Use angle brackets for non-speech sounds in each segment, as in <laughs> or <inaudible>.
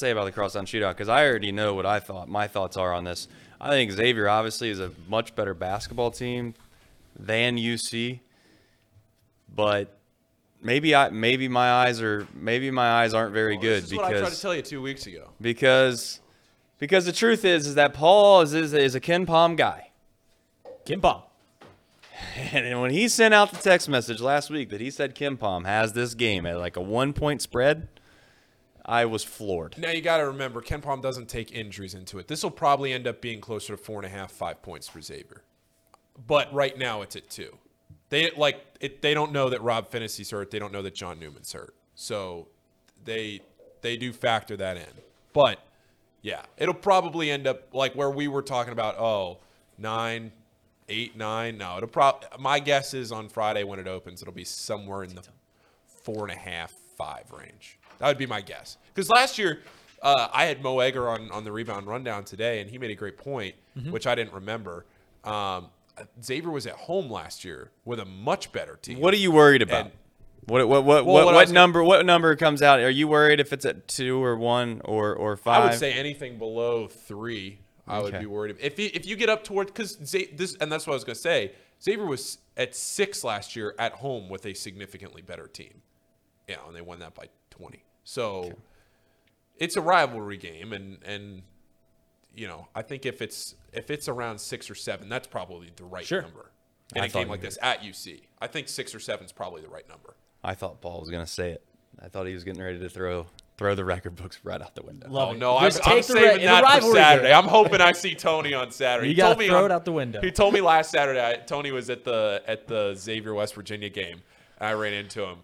say about the crosstown shootout because I already know what I thought. My thoughts are on this. I think Xavier obviously is a much better basketball team than UC, but maybe I maybe my eyes are maybe my eyes aren't very Well, good this is what I tried to tell you two weeks ago. because because the truth is is that Paul is is, is a KenPom guy. Kim Pom. <laughs> And when he sent out the text message last week that he said KenPom has this game at like a one point spread, I was floored. Now you got to remember, KenPom doesn't take injuries into it. This will probably end up being closer to four and a half, five points for Xavier. But right now it's at two. They like it, they don't know that Rob Phinisee's hurt. They don't know that John Newman's hurt. So they they do factor that in. But yeah, it'll probably end up like where we were talking about. Oh, nine, eight, nine. No, it'll probably. My guess is on Friday when it opens, it'll be somewhere in the four and a half, five range. That would be my guess. Because last year, uh, I had Mo Egger on, on the rebound rundown today, and he made a great point, which I didn't remember. Um, Xavier was at home last year with a much better team. What are you worried about? And- what what what Well, what, what was gonna- number what number comes out? Are you worried if it's at two or one or or five? I would say anything below three, I would Okay. be worried. If you, if you get up toward because this and that's what I was gonna say. Xavier was at six last year at home with a significantly better team. Yeah, and they won that by twenty. So it's a rivalry game, and and you know I think if it's if it's around six or seven, that's probably the right Sure. number in I a game like this at UC. I think six or seven is probably the right number. I thought Paul was gonna say it. I thought he was getting ready to throw throw the record books right out the window. Oh, Love Oh it. no, I'm, Just I'm take the re- saving in the that for rivalry Saturday. game. I'm hoping I see Tony on Saturday. You He gotta told me throw on- it out the window. He told me last Saturday. I, Tony was at the at the Xavier West Virginia game. I ran into him,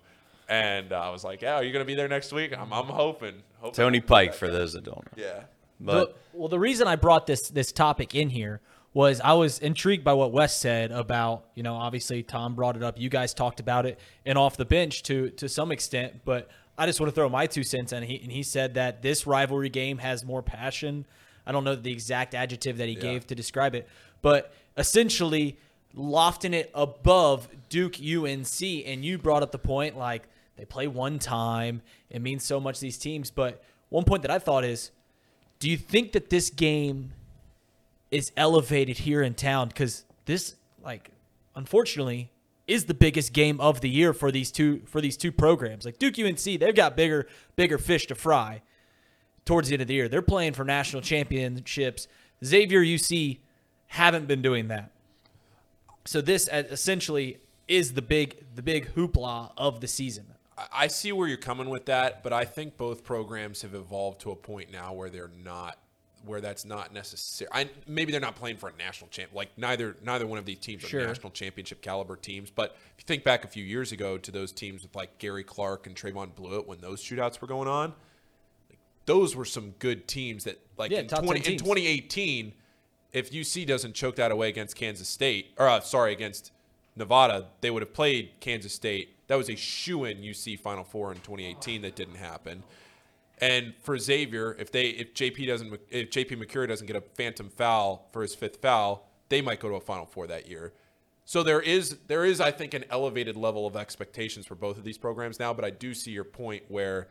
and uh, I was like, "Yeah, are you gonna be there next week?" I'm, I'm hoping. hoping Tony Pike, for those that don't know. Yeah. But the, well, the reason I brought this this topic in here was I was intrigued by what Wes said about you know obviously Tom brought it up. You guys talked about it and off the bench to to some extent, but I just want to throw my two cents in. He and he said that this rivalry game has more passion. I don't know the exact adjective that he gave to describe it, but essentially lofting it above Duke UNC. And you brought up the point like they play one time. It means so much to these teams. But one point that I thought is, do you think that this game is elevated here in town? Because this, like, unfortunately, is the biggest game of the year for these two for these two programs. Like Duke UNC, they've got bigger bigger fish to fry towards the end of the year. They're playing for national championships. Xavier UC haven't been doing that. So this uh, essentially is the big the big hoopla of the season. I- see where you're coming with that, but I think both programs have evolved to a point now where they're not where that's not necessary. I, maybe they're not playing for a national champ. Like neither neither one of these teams Sure. are national championship caliber teams. But if you think back a few years ago to those teams with like Gary Clark and Trevon Bluiett when those shootouts were going on, like, those were some good teams that like Yeah, in, top 10 20, in 2018, if UC doesn't choke that away against Kansas State, or uh, sorry, against Nevada, they would have played Kansas State. That was a shoe in UC Final Four in 2018 that didn't happen. And for Xavier, if they if JP doesn't if JP Macura doesn't get a phantom foul for his fifth foul, they might go to a Final Four that year. So there is there is I think an elevated level of expectations for both of these programs now. But I do see your point where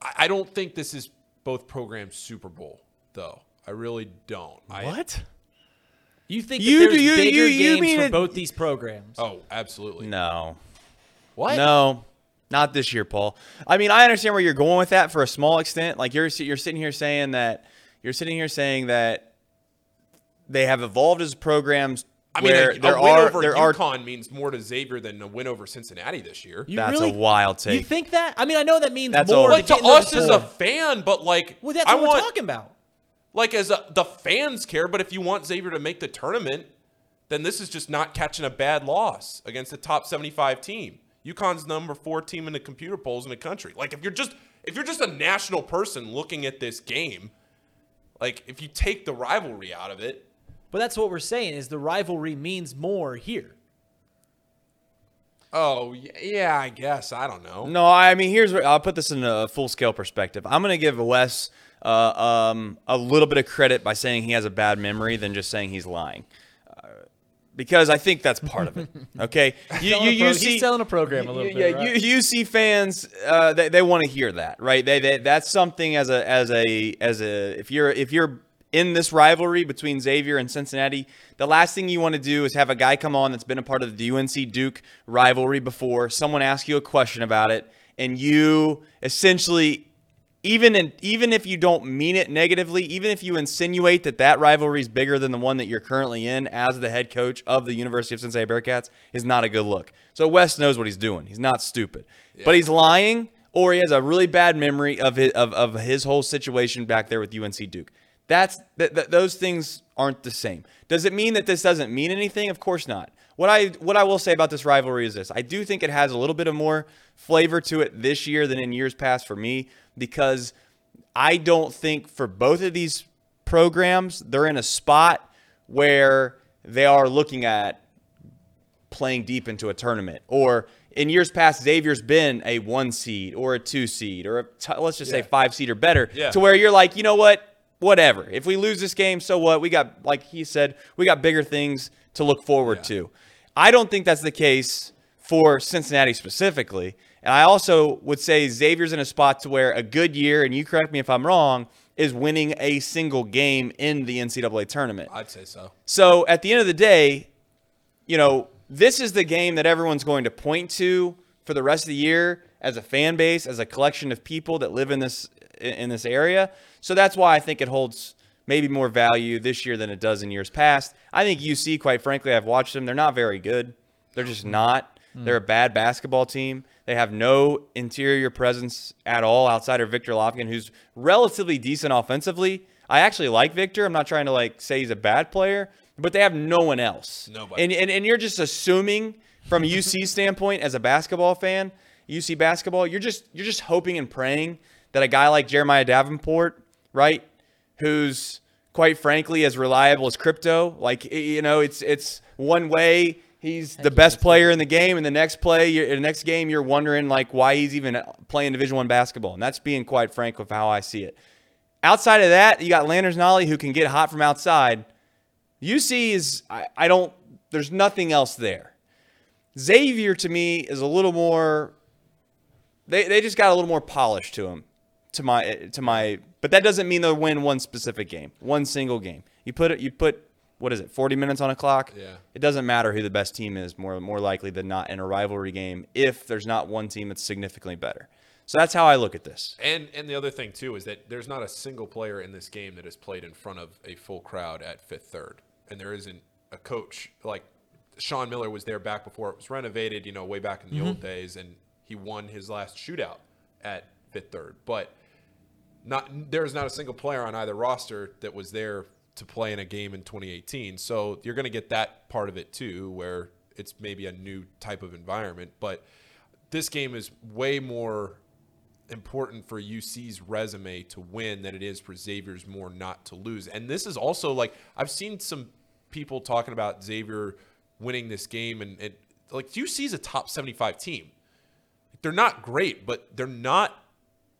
I, I don't think this is both programs Super Bowl though. I really don't. I, what? You think You- that there's you- bigger you- you games mean for it- both these programs? Oh, absolutely. No. What? No. Not this year, Paul. I mean, I understand where you're going with that for a small extent. Like you're you're sitting here saying that you're sitting here saying that they have evolved as programs I mean, where a, there a win are over there are UConn means more to Xavier than a win over Cincinnati this year. You That's really- a wild take. You think that? I mean, I know that means That's more a- But to get into the us as a fan, but like well, that's I what we're want, talking about. Like as a, the fans care. But if you want Xavier to make the tournament, then this is just not catching a bad loss against a top seventy-five team. UConn's number four team in the computer polls in the country. Like if you're just if you're just a national person looking at this game, like if you take the rivalry out of it, But that's what we're saying is the rivalry means more here. oh yeah, I guess I don't know. No, I mean here's what I'll put this in a full scale perspective. I'm gonna give Wes uh, um, a little bit of credit by saying he has a bad memory than just saying he's lying. Uh, because I think that's part of it. <laughs> Okay, you, you, you he's see, selling a program a little yeah, bit, right? you, UC fans, uh, they, they want to hear that, right? They, they that's something as a as a as a if you're if you're in this rivalry between Xavier and Cincinnati, the last thing you want to do is have a guy come on that's been a part of the UNC Duke rivalry before. Someone ask you a question about it, and you essentially even in, even if you don't mean it negatively, even if you insinuate that that rivalry is bigger than the one that you're currently in as the head coach of the University of Cincinnati Bearcats, is not a good look. So Wes knows what he's doing. He's not stupid, but he's lying, or he has a really bad memory of his of, of his whole situation back there with UNC Duke. That's th- th- those things aren't the same. Does it mean that this doesn't mean anything? Of course not. What I what I will say about this rivalry is this: I do think it has a little bit of more flavor to it this year than in years past for me because I don't think for both of these programs they're in a spot where they are looking at playing deep into a tournament or in years past Xavier's been a 1 seed or a 2 seed or a t- let's just say 5 seed or better Yeah. to where you're like, "You know what? Whatever. If we lose this game, so what? We got like he said, we got bigger things to look forward Yeah. to." I don't think that's the case for Cincinnati specifically. And I also would say Xavier's in a spot to where a good year, and you correct me if I'm wrong, is winning a single game in the NCAA tournament. I'd say so. So at the end of the day, you know, this is the game that everyone's going to point to for the rest of the year as a fan base, as a collection of people that live in this in this area. So that's why I think it holds maybe more value this year than it does in years past. I think UC, quite frankly, I've watched them. They're not very good. They're just not. Hmm. They're a bad basketball team. They have no interior presence at all outside of Victor Lofgren, who's relatively decent offensively. I actually like Victor. I'm not trying to like say he's a bad player, but they have no one else. Nobody. And and, and you're just assuming from <laughs> a UC standpoint as a basketball fan, UC basketball, you're just you're just hoping and praying that a guy like Jeremiah Davenport, right, who's quite frankly as reliable as crypto, like you know, it's it's one way he's the best player in the game, and the next play, you're, the next game, you're wondering like why he's even playing Division One basketball, and that's being quite frank with how I see it. Outside of that, you got Landers Nolley who can get hot from outside. UC is I, I don't there's nothing else there. Xavier to me is a little more they, they just got a little more polish to him to my to my but that doesn't mean they'll win one specific game one single game you put it you put what is it 40 minutes on a clock Yeah. it doesn't matter who the best team is more more likely than not in a rivalry game if there's not one team that's significantly better so that's how i look at this And and the other thing too is that there's not a single player in this game that has played in front of a full crowd at Fifth Third, and there isn't a coach like Sean Miller was there back before it was renovated. You know, way back in the mm-hmm. old days, and he won his last shootout at Fifth Third. But not there is not a single player on either roster that was there to play in a game in 2018. So you're going to get that part of it too, where it's maybe a new type of environment. But this game is way more important for UC's resume to win than it is for Xavier's more not to lose. And this is also like I've seen some people talking about Xavier winning this game and, and like UC's a top 75 team. They're not great, but they're not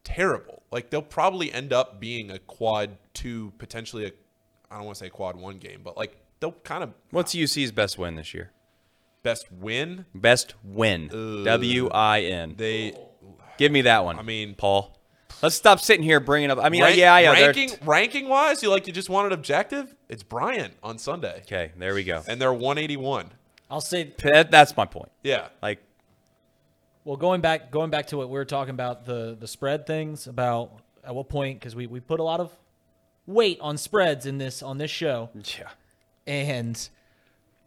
terrible. Like they'll probably end up being a quad 2 potentially a I don't want to say quad 1 game, but like they'll kind of what's uc's best win this year best win. best win w-i-n They give me that one I mean- paul let's stop sitting here bringing up i mean rank- yeah yeah they're- ranking ranking wise, you like you just wanted objective? It's Bryant on Sunday. okay there we go and they're 181. I'll say that, that's my point Yeah. like Well, going back, going back to what we were talking about the the spread things about at what point because we, we put a lot of weight on spreads in this on this show, yeah and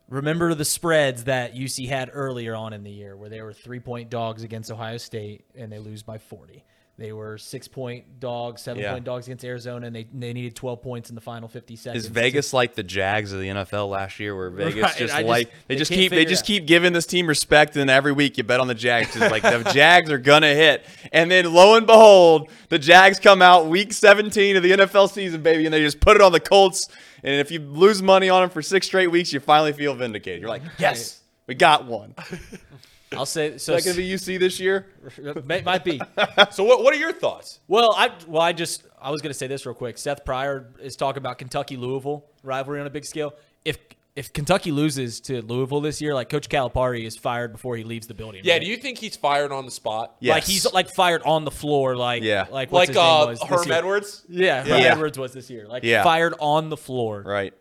remember the spreads that UC had earlier on in the year where they were three point dogs against Ohio State and they lose by forty. They were six point dogs, seven Yeah. point dogs against Arizona, and they, they needed twelve points in the final fifty seconds. Is Vegas like the Jags of the NFL last year, where Vegas Right, just I just- like they they just keep they just out. keep giving this team respect, and every week you bet on the Jags. It's like the <laughs> Jags are gonna hit, and then lo and behold, the Jags come out week 17 of the NFL season, baby, and they just put it on the Colts. And if you lose money on them for six straight weeks, you finally feel vindicated. You're like, yes, we got one. <laughs> Is I'll say so. that gonna be UC this year? <laughs> might, might be. So what what are your thoughts? Well, I well, I just I was gonna say this real quick. Seth Pryor is talking about Kentucky Louisville rivalry on a big scale. If if Kentucky loses to Louisville this year, like Coach Calipari is fired before he leaves the building. Yeah, right? do you think he's fired on the spot? Yeah. like he's like fired on the floor, like Yeah. like what's Like his name uh, was Herm. Edwards? Yeah, Herm Yeah. Edwards was this year, like Yeah. fired on the floor. Right.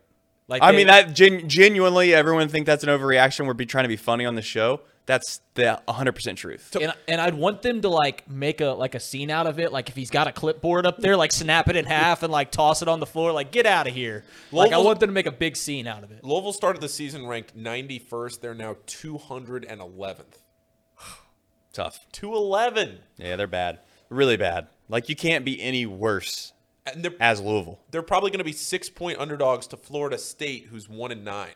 Like I they- mean, that gen- genuinely, everyone think that's an overreaction. We're be trying to be funny on the show. That's the 100% truth. and, and I'd want them to like make a like a scene out of it. Like if he's got a clipboard up there, like snap it in half and like toss it on the floor. Like get out of here. Like I want them to make a big scene out of it. Louisville started the season ranked 91st. They're now 211th. <sighs> Tough. 211. Yeah, they're bad. Really bad. Like, you can't be any worse And as Louisville. they're probably going to be six point underdogs to Florida State, who's one and nine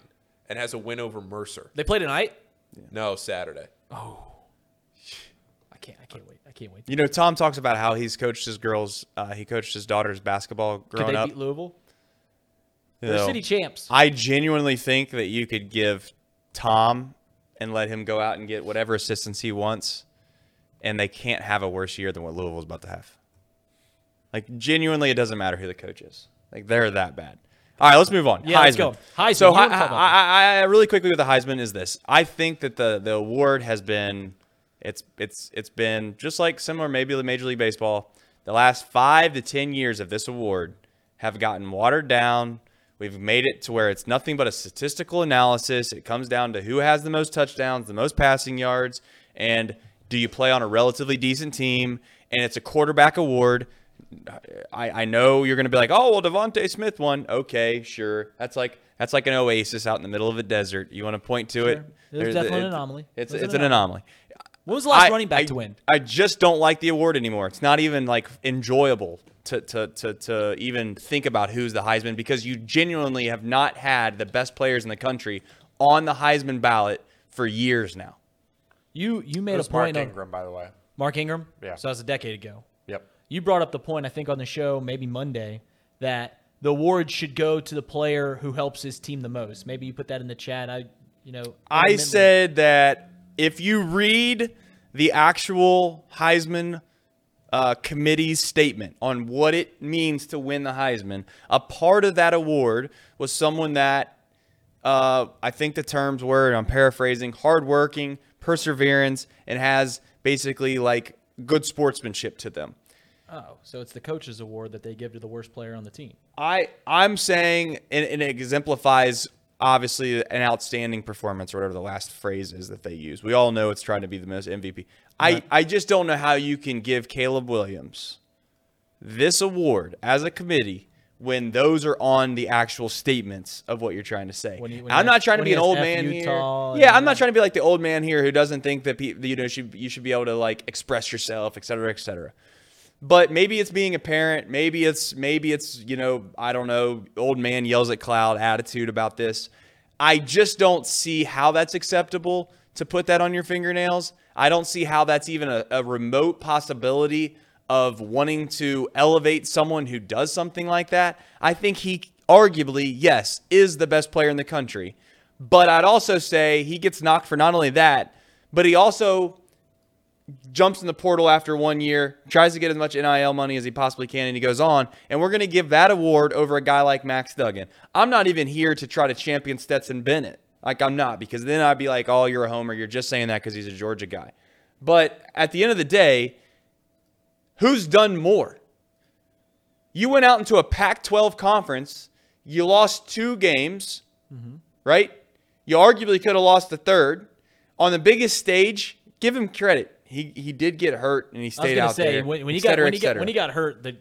and has a win over Mercer. They play tonight. No, Saturday. Oh. <sighs> I can't. I can't wait. I can't wait. You know, Tom talks about how he's coached his girls, uh, he coached his daughter's basketball Could they up. beat Louisville? You They're know, city champs. I genuinely think that you could give Tom and let him go out and get whatever assistance he wants, and they can't have a worse year than what Louisville's about to have. Like, genuinely, it doesn't matter who the coach is. Like, they're that bad. All right, let's move on. Yeah, Heisman. let's go. Heisman, So, you I, wanna talk about I, I, I, really quickly with the Heisman is this: I think that the the award has been, it's it's it's been just like similar, maybe to Major League Baseball. The last five to ten years of this award have gotten watered down. We've made it to where it's nothing but a statistical analysis. It comes down to who has the most touchdowns, the most passing yards, and do you play on a relatively decent team? And it's a quarterback award. I, I know you're going to be like, oh well, DeVonta Smith won. Okay, sure. That's like that's like an oasis out in the middle of a desert. You want to point to it? It was There's- definitely an it- anomaly. It's It it's an an anomaly. When was the last I- running back I- to win? I just don't like the award anymore. It's not even like enjoyable to, to, to, to even think about who's the Heisman because you genuinely have not had the best players in the country on the Heisman ballot for years now. You you made It a was Mark point on Mark Ingram, by the way. Mark Ingram. Yeah. So that was a decade ago. You brought up the point I think on the show maybe Monday that the award should go to the player who helps his team the most. Maybe you put that in the chat. I you know I admittedly- said that if you read the actual Heisman uh, committee's statement on what it means to win the Heisman, a part of that award was someone that uh, I think the terms were, and I'm paraphrasing, hardworking, perseverance, and has basically like good sportsmanship to them. Oh, so it's the coach's award that they give to the worst player on the team. I I'm saying, and, and it exemplifies obviously an outstanding performance or whatever the last phrase is that they use. We all know it's trying to be the most MVP. I I just don't know how you can give Caleb Williams this award as a committee when those are on the actual statements of what you're trying to say. When he- when I'm not trying to be an old F man Utah here. Yeah, I'm not trying to be like the old man here who doesn't think that pe- you know should you should be able to like express yourself, et cetera, et cetera but maybe it's being a parent. Maybe it's maybe it's you know i don't know old man yells at cloud attitude about this. I just don't see how that's acceptable to put that on your fingernails. I don't see how that's even a, a remote possibility of wanting to elevate someone who does something like that. I think he arguably yes is the best player in the country. But i'd also say he gets knocked for not only that but he also jumps in the portal after one year, tries to get as much NIL money as he possibly can, and he goes on. And we're going to give that award over a guy like Max Duggan. I'm not even here to try to champion Stetson Bennett. Like, I'm not, because then I'd be like, oh, you're a homer. You're just saying that because he's a Georgia guy. But at the end of the day, who's done more? You went out into a Pac 12 conference, you lost two games, mm-hmm. right? You arguably could have lost the third. On the biggest stage, give him credit. He he did get hurt and he I was stayed gonna out say there. when, when he et got cetera, when he got when he got hurt, the,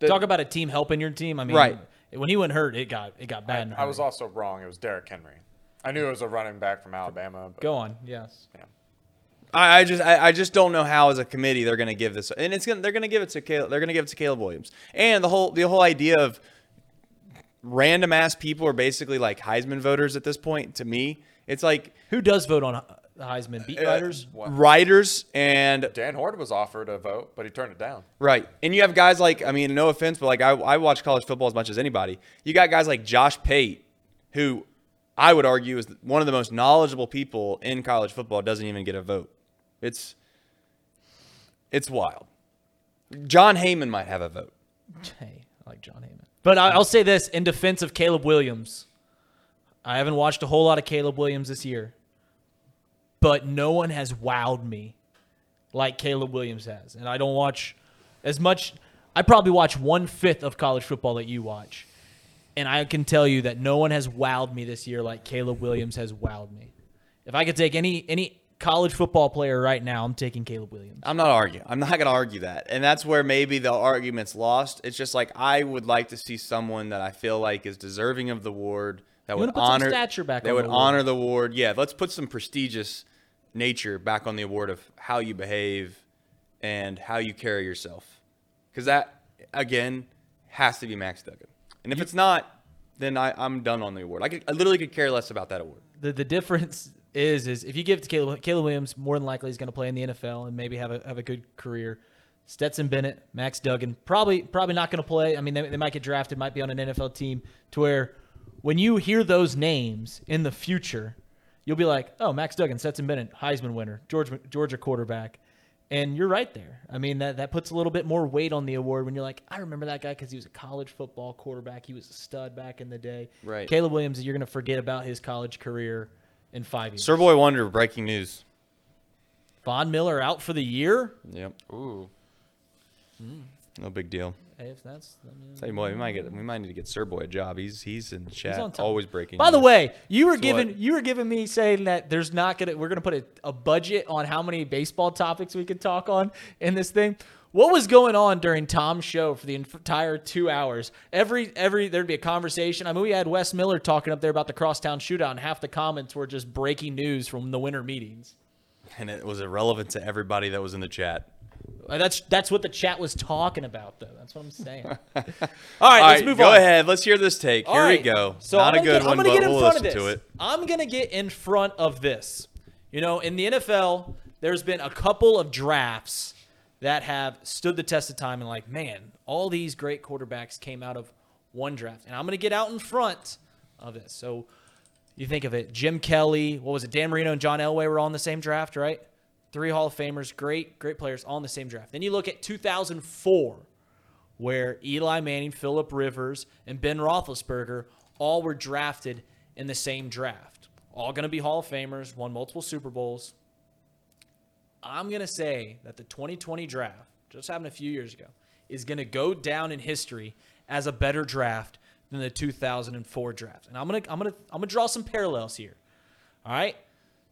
The- talk about a team helping your team. I mean, Right. When he went hurt, it got it got bad. I, a I was also wrong. It was Derrick Henry. I knew it was a running back from Alabama. But, Go on. Yes. Yeah. I, I just I, I just don't know how as a committee they're going to give this, and it's gonna they're going to give it to Caleb, they're going to give it to Caleb Williams, and the whole the whole idea of random ass people are basically like Heisman voters at this point. To me, it's like Who does vote on the Heisman? Beat writers. What? writers and Dan Hoard was offered a vote, but he turned it down. Right. And you have guys like, I mean, no offense, but like I, I watch college football as much as anybody. You got guys like Josh Pate, who I would argue is one of the most knowledgeable people in college football, doesn't even get a vote. It's it's wild. John Heyman might have a vote. Hey, I like John Heyman. But I, I'll say this in defense of Caleb Williams. I haven't watched a whole lot of Caleb Williams this year, but no one has wowed me like Caleb Williams has. And I don't watch as much. I probably watch one fifth of college football that you watch. And I can tell you that no one has wowed me this year like Caleb Williams has wowed me. If I could take any any college football player right now, I'm taking Caleb Williams. I'm not arguing. I'm not going to argue that. And that's where maybe the argument's lost. It's just like I would like to see someone that I feel like is deserving of the award that You would honor stature back that would the honor the award. Yeah, let's put some prestigious nature back on the award of how you behave and how you carry yourself. Cuz that again has to be Max Duggan. And if it's not, then I, I'm done on the award. I, could, I literally could care less about that award. the the difference is is if you give it to Caleb, Caleb Williams, more than likely he's going to play in the NFL and maybe have a have a good career. Stetson Bennett, Max Duggan, probably probably not going to play. I mean, they, they might get drafted, might be on an NFL team to where when you hear those names in the future, you'll be like, oh, Max Duggan, Stetson Bennett, Heisman winner, Georgia Georgia quarterback. And you're right there. I mean, that, that puts a little bit more weight on the award when you're like, I remember that guy because he was a college football quarterback. He was a stud back in the day. Right. Caleb Williams, you're going to forget about his college career in five years. Sir Boy Wonder, breaking news. Von Miller out for the year. Yep. Ooh. No big deal. Hey, if that's, I mean, Tell you what, we might get we might need to get Sir Boy a job. He's he's in chat, on top. always breaking. By the news. way, you were So giving what? you were giving me saying that there's not gonna we're gonna put a, a budget on how many baseball topics we could talk on in this thing. What was going on during Tom's show for the entire two hours? Every every there'd be a conversation. I mean, we had Wes Miller talking up there about the crosstown shootout, and half the comments were just breaking news from the winter meetings. and it was irrelevant to everybody that was in the chat. Uh, That's that's what the chat was talking about, though. That's what I'm saying. <laughs> All right, All let's move go on. Go ahead. Let's hear this take. All Here right. we go. So Not I'm a good get, one, I'm but get in we'll front listen of this. to it. I'm gonna get in front of this. You know, in the NFL, there's been a couple of drafts that have stood the test of time and like, man, all these great quarterbacks came out of one draft. And I'm gonna get out in front of this. So you think of it, Jim Kelly, what was it? Dan Marino and John Elway were all in the same draft, right? Three Hall of Famers, great, great players, all in the same draft. Then you look at 2004 where Eli Manning, Philip Rivers, and Ben Roethlisberger all were drafted in the same draft. All going to be Hall of Famers, won multiple Super Bowls. I'm going to say that the 2020 draft, just happened a few years ago, is going to go down in history as a better draft than the 2004 draft. And I'm going to I'm going to I'm going to draw some parallels here. All right?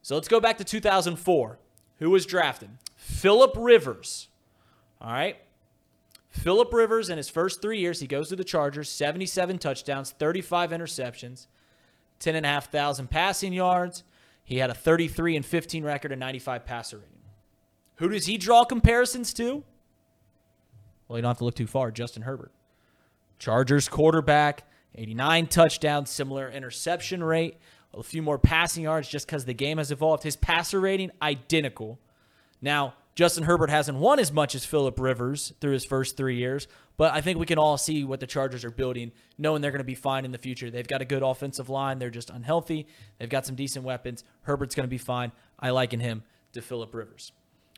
So let's go back to 2004. Who was drafted? Philip Rivers. All right? Philip Rivers, in his first three years, he goes to the Chargers, 77 touchdowns, 35 interceptions, 10,500 passing yards. He had a 33 and 15 record and 95 passer rating. Who does he draw comparisons to? Well, you don't have to look too far. Justin Herbert. Chargers quarterback, 89 touchdowns, similar interception rate, a few more passing yards just because the game has evolved. His passer rating, identical. Now, Justin Herbert hasn't won as much as Philip Rivers through his first three years, but I think we can all see what the Chargers are building, knowing they're going to be fine in the future. They've got a good offensive line. They're just unhealthy. They've got some decent weapons. Herbert's going to be fine. I liken him to Philip Rivers.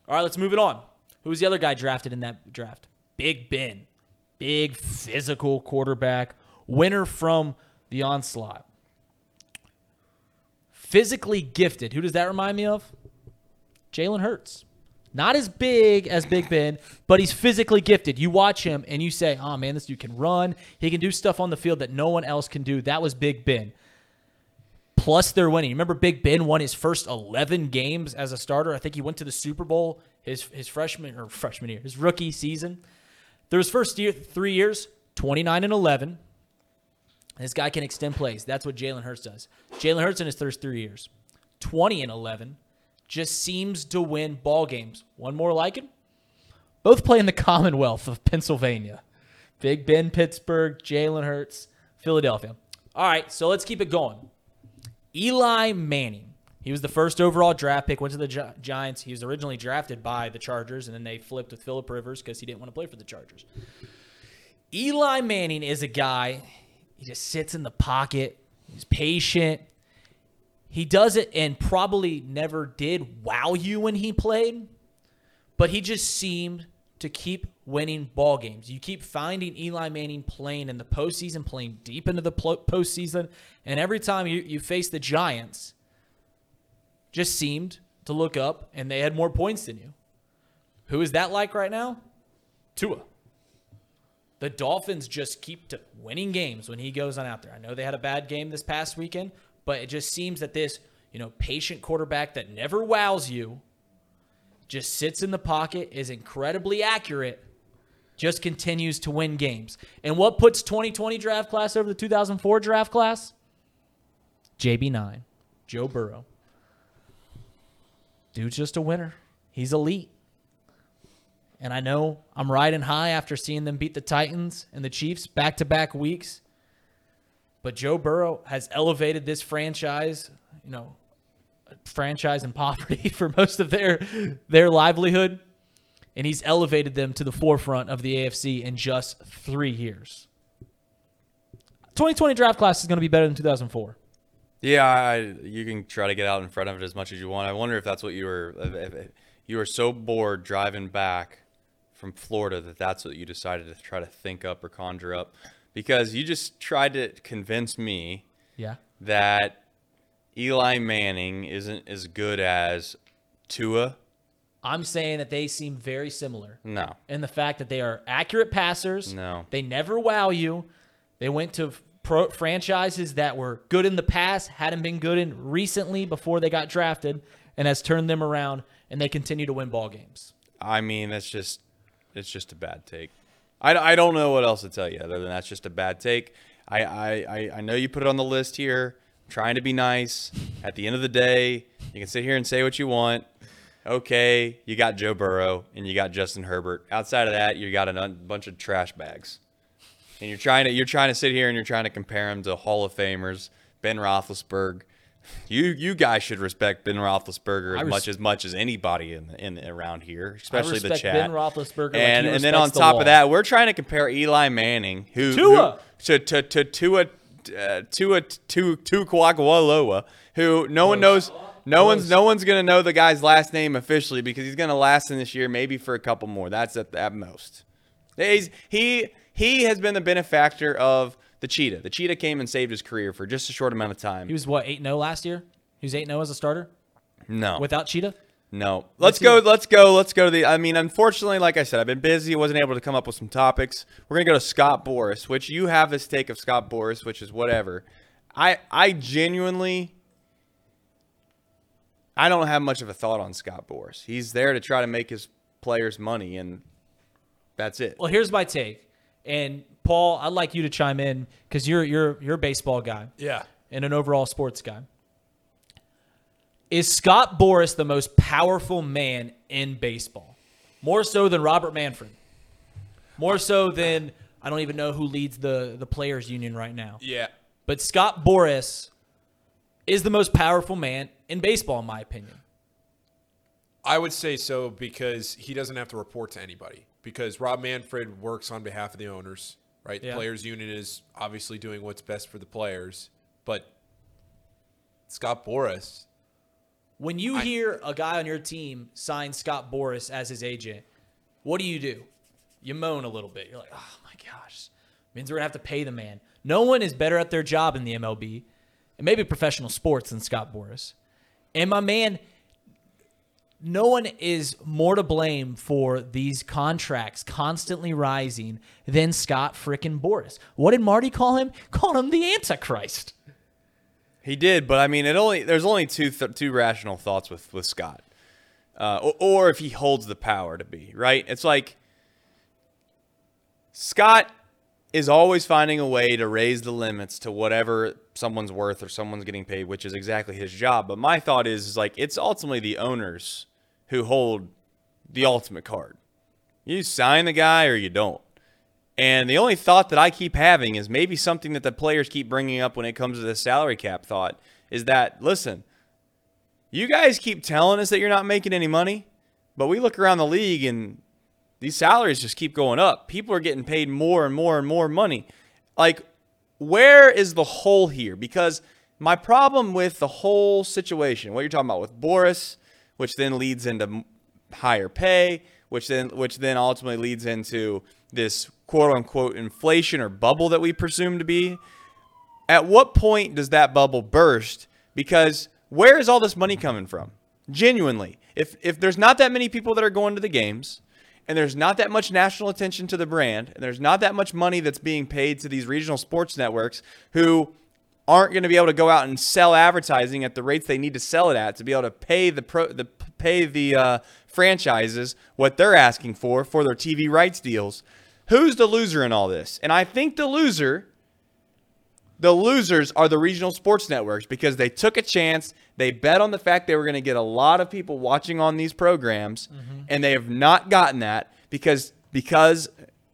All right, let's move it on. Who was the other guy drafted in that draft? Big Ben. Big physical quarterback, winner from the onslaught. Physically gifted. Who does that remind me of? Jalen Hurts. Not as big as Big Ben, but he's physically gifted. You watch him and you say, oh man, this dude can run. He can do stuff on the field that no one else can do. That was Big Ben. Plus, they're winning. Remember, Big Ben won his first 11 games as a starter. I think he went to the Super Bowl his his freshman or freshman year, his rookie season. Through his first year, three years, 29 and 11. This guy can extend plays. That's what Jalen Hurts does. Jalen Hurts in his first three years, 20 and 11, just seems to win ball games. One more like him. Both play in the Commonwealth of Pennsylvania. Big Ben, Pittsburgh, Jalen Hurts, Philadelphia. All right, so let's keep it going. Eli Manning. He was the first overall draft pick, went to the Gi- Giants. He was originally drafted by the Chargers, and then they flipped with Philip Rivers because he didn't want to play for the Chargers. Eli Manning is a guy, he just sits in the pocket, he's patient. He does it and probably never did wow you when he played, but he just seemed to keep winning ball games. You keep finding Eli Manning playing in the postseason, playing deep into the postseason, and every time you, you face the Giants, just seemed to look up and they had more points than you. Who is that like right now? Tua. The Dolphins just keep winning games when he goes on out there. I know they had a bad game this past weekend, but it just seems that this, you know, patient quarterback that never wows you, just sits in the pocket, is incredibly accurate, just continues to win games. And what puts 2020 draft class over the 2004 draft class? JB9, Joe Burrow. Dude's just a winner. He's elite. And I know I'm riding high after seeing them beat the Titans and the Chiefs back to back weeks. But Joe Burrow has elevated this franchise, you know, franchise in poverty <laughs> for most of their their livelihood. And he's elevated them to the forefront of the AFC in just three years. 2020 draft class is going to be better than 2004. Yeah, I, you can try to get out in front of it as much as you want. I wonder if that's what you were. If, if, you were so bored driving back from Florida that that's what you decided to try to think up or conjure up, because you just tried to convince me Yeah. that Eli Manning isn't as good as Tua. I'm saying that they seem very similar. No, And the fact that they are accurate passers. No. They never wow you. They went to pro- franchises that were good in the past, hadn't been good in recently before they got drafted, and has turned them around, and they continue to win ball games. I mean that's just it's just a bad take. I, I don't know what else to tell you other than that's just a bad take. I, I, I, know you put it on the list here. I'm trying to be nice. At the end of the day, you can sit here and say what you want. Okay, you got Joe Burrow and you got Justin Herbert. Outside of that, you got a un- bunch of trash bags. And you're trying to you're trying to sit here and you're trying to compare them to Hall of Famers, Ben Roethlisberger. You you guys should respect Ben Roethlisberger as res- much as much as anybody in, in around here, especially the respect chat. Ben Roethlisberger like and he and then on the top wall. of that, we're trying to compare Eli Manning, who Tua. who, to to to Tua uh, Tua to Kuakualoa, who no one knows. No one's no one's gonna know the guy's last name officially because he's gonna last in this year, maybe for a couple more. That's at, at most. He's, he he has been the benefactor of the cheetah. The cheetah came and saved his career for just a short amount of time. he was what eight 0 last year. He was eight 0 as a starter no, without Cheetah. No. Let's go. Let's go. Let's go to the. I mean, unfortunately, like I said, I've been busy. wasn't able to come up with some topics. We're gonna go to Scott Boras, which you have this take of Scott Boras, which is whatever. I I genuinely. I don't have much of a thought on Scott Boras. He's there to try to make his players money, and that's it. Well, here's my take, and Paul, I'd like you to chime in because you're you're you're a baseball guy. Yeah. and an overall sports guy. Is Scott Boras the most powerful man in baseball? More so than Robert Manfred. More so than I don't even know who leads the the players union right now. Yeah. But Scott Boras is the most powerful man in baseball in my opinion. I would say so because he doesn't have to report to anybody. Because Rob Manfred works on behalf of the owners, right? The players union is obviously doing what's best for the players, but Scott Boras, When you hear a guy on your team sign Scott Boras as his agent, what do you do? You moan a little bit. You're like, oh my gosh, means we're gonna have to pay the man. No one is better at their job in the MLB, and maybe professional sports than Scott Boras. And my man, no one is more to blame for these contracts constantly rising than Scott frickin' Boras. What did Marty call him? Called him the Antichrist. He did, but I mean, it only there's only two th- two rational thoughts with with Scott, uh, or, or if he holds the power to be right. It's like Scott is always finding a way to raise the limits to whatever someone's worth or someone's getting paid, which is exactly his job. But my thought is, is like it's ultimately the owners who hold the ultimate card. You sign the guy or you don't. And the only thought that I keep having is maybe something that the players keep bringing up when it comes to the salary cap thought is that, listen, you guys keep telling us that you're not making any money, but we look around the league and these salaries just keep going up. People are getting paid more and more and more money. Like, where is the hole here? Because my problem with the whole situation, what you're talking about with Boras, which then leads into higher pay, which then which then ultimately leads into this quote unquote inflation or bubble that we presume to be. At what point does that bubble burst? Because where is all this money coming from? Genuinely, if if there's not that many people that are going to the games, and there's not that much national attention to the brand, and there's not that much money that's being paid to these regional sports networks who aren't going to be able to go out and sell advertising at the rates they need to sell it at to be able to pay the pro the pay the uh, franchises what they're asking for for their TV rights deals. Who's the loser in all this? And I think the loser the losers are the regional sports networks because they took a chance. They bet on the fact they were going to get a lot of people watching on these programs, and they have not gotten that because because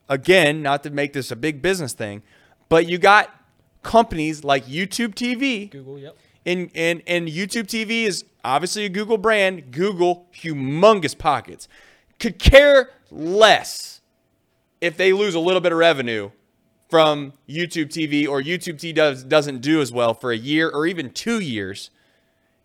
again, not to make this a big business thing, but you got companies like YouTube TV. Google, yep. And, and, and YouTube TV is obviously a Google brand. Google, humongous pockets, could care less if they lose a little bit of revenue from YouTube TV or YouTube TV does, doesn't do as well for a year or even two years.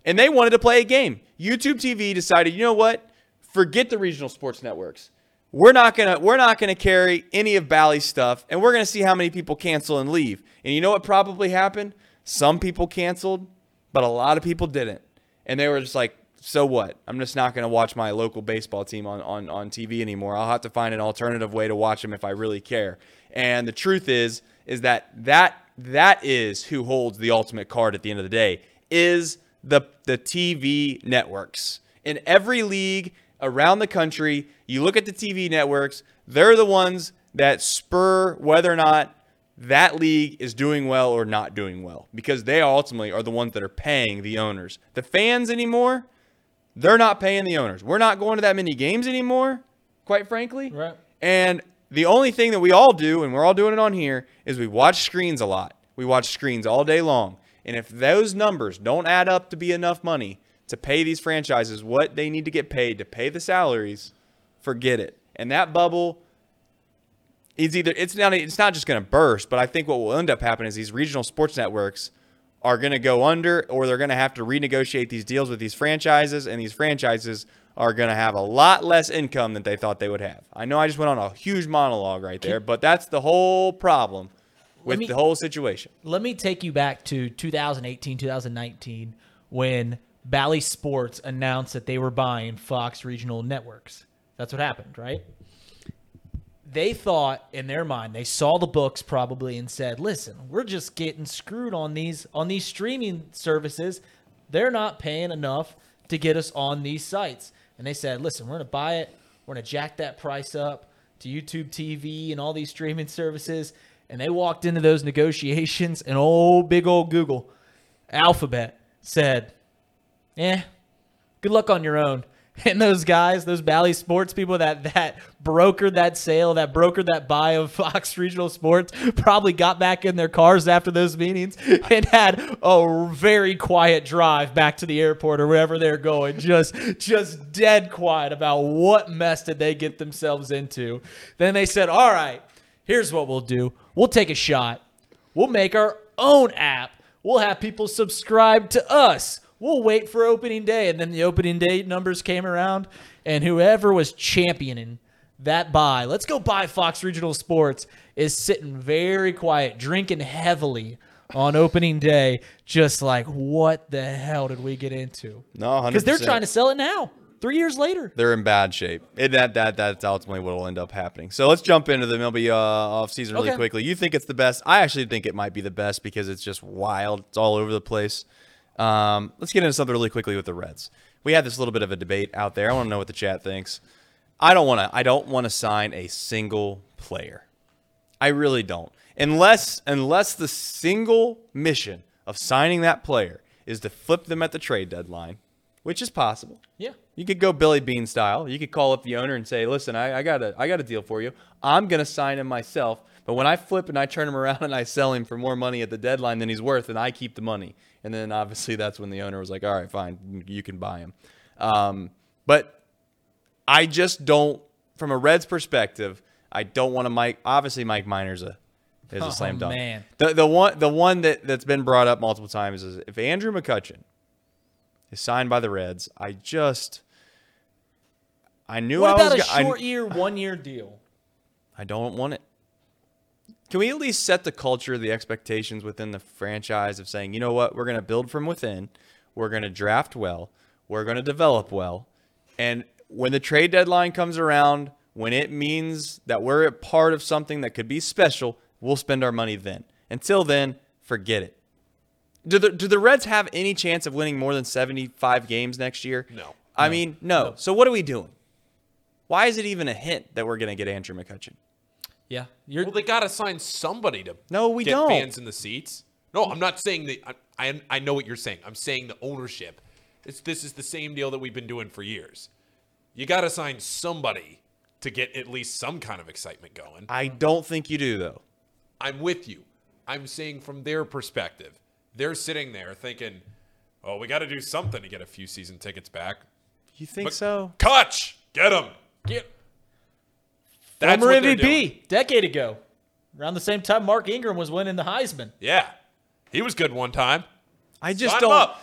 And they wanted to play a game. YouTube TV decided, you know what? Forget the regional sports networks. We're not gonna we're not gonna carry any of Bally's stuff, and we're gonna see how many people cancel and leave. And you know what probably happened? Some people canceled, but a lot of people didn't. And they were just like, so what? I'm just not to watch my local baseball team on, on, on TV anymore. I'll have to find an alternative way to watch them if I really care. And the truth is, is that that, that is who holds the ultimate card at the end of the day is the, the TV networks. In every league around the country, you look at the TV networks, they're the ones that spur whether or not that league is doing well or not doing well because they ultimately are the ones that are paying the owners. The fans anymore, they're not paying the owners. We're not going to that many games anymore, quite frankly. Right. And the only thing that we all do, and we're all doing it on here, is we watch screens a lot. We watch screens all day long. And if those numbers don't add up to be enough money to pay these franchises what they need to get paid to pay the salaries, forget it. And that bubble is either it's not it's not just going to burst, but I think what will end up happening is these regional sports networks are going to go under, or they're going to have to renegotiate these deals with these franchises, and these franchises are going to have a lot less income than they thought they would have. I know I just went on a huge monologue right there, but that's the whole problem with me- the whole situation. Let me take you back to 2018, 2019, when Bally Sports announced that they were buying Fox Regional Networks. That's what happened, right? They thought in their mind, they saw the books probably and said, "Listen, we're just getting screwed on these on these streaming services. They're not paying enough to get us on these sites." And they said, "Listen, we're going to buy it. We're going to jack that price up to YouTube TV and all these streaming services." And they walked into those negotiations, and old big old Google, Alphabet, said, "Eh, good luck on your own." <laughs> And those guys, those Bally Sports people that that brokered that sale, that brokered that buy of <laughs> Fox Regional Sports, probably got back in their cars after those meetings <laughs> and had a very quiet drive back to the airport or wherever they're going, just just dead quiet about what mess did they get themselves into. Then they said, "All right, here's what we'll do. We'll take a shot. We'll make our own app. We'll have people subscribe to us." We'll wait for opening day. And then the opening day numbers came around, and whoever was championing that buy, let's go buy Fox Regional Sports, is sitting very quiet, drinking heavily on opening day, just like, what the hell did we get into? No, Because they're trying to sell it now, three years later. they're in bad shape. It, that that that's ultimately what will end up happening. So let's jump into the MLB uh, off season really Okay. quickly. You think it's the best? I actually think it might be the best because it's just wild. It's all over the place. Um, let's get into something really quickly with the Reds. We had this little bit of a debate out there. I want to know what the chat thinks. I don't want to. I don't want to sign a single player. I really don't. Unless unless the single mission of signing that player is to flip them at the trade deadline, which is possible. Yeah. You could go Billy Beane style. You could call up the owner and say, "Listen, I, I got a I got a deal for you. I'm gonna sign him myself, but when I flip and I turn him around and I sell him for more money at the deadline than he's worth, and I keep the money." And then obviously that's when the owner was like, "All right, fine, you can buy him." Um, but I just don't, from a Reds perspective, I don't want to Mike. Obviously, Mike Minor's a is Oh, a slam dunk. man. The the one the one that that's been brought up multiple times is if Andrew McCutchen is signed by the Reds, I just I knew What I was. about a go- I- short year, one year deal? I don't want it. Can we at least set the culture, the expectations within the franchise of saying, you know what, we're going to build from within, we're going to draft well, we're going to develop well, and when the trade deadline comes around, when it means that we're a part of something that could be special, we'll spend our money then. Until then, forget it. Do the do the Reds have any chance of winning more than 75 games next year? No. I mean, no. So what are we doing? Why is it even a hint that we're going to get Andrew McCutchen? Yeah, you're. Well, they got to sign somebody to No, we get don't. fans in the seats. No, I'm not saying that. I, I, I know what you're saying. I'm saying the ownership. It's, this is the same deal that we've been doing for years. You got to sign somebody to get at least some kind of excitement going. I don't think you do though. I'm with you. I'm saying from their perspective, they're sitting there thinking, "Oh, we got to do something to get a few season tickets back." You think But- so? Kutch, get him. Get. That's former what they're doing. MVP decade ago, around the same time Mark Ingram was winning the Heisman. Yeah, he was good one time. I just Sign don't. up.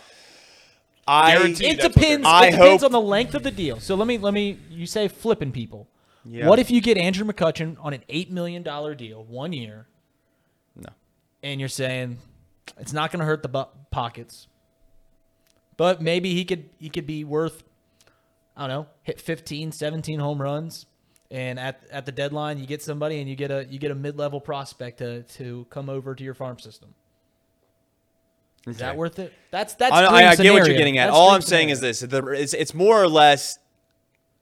I Guaranteed. It that's what they're depends. I it depends hope- on the length of the deal. So let me let me. You say flipping people. Yeah. What if you get Andrew McCutchen on an eight million dollar deal, one year, no. and you're saying it's not going to hurt the bu- pockets, but maybe he could he could be worth I don't know, hit 15, 17 home runs, and at at the deadline you get somebody and you get a you get a mid level prospect to to come over to your farm system. Is that worth it? That's that's. I, I, I get what you're getting at. That's All I'm saying scenario. is this: the, it's, it's more or less,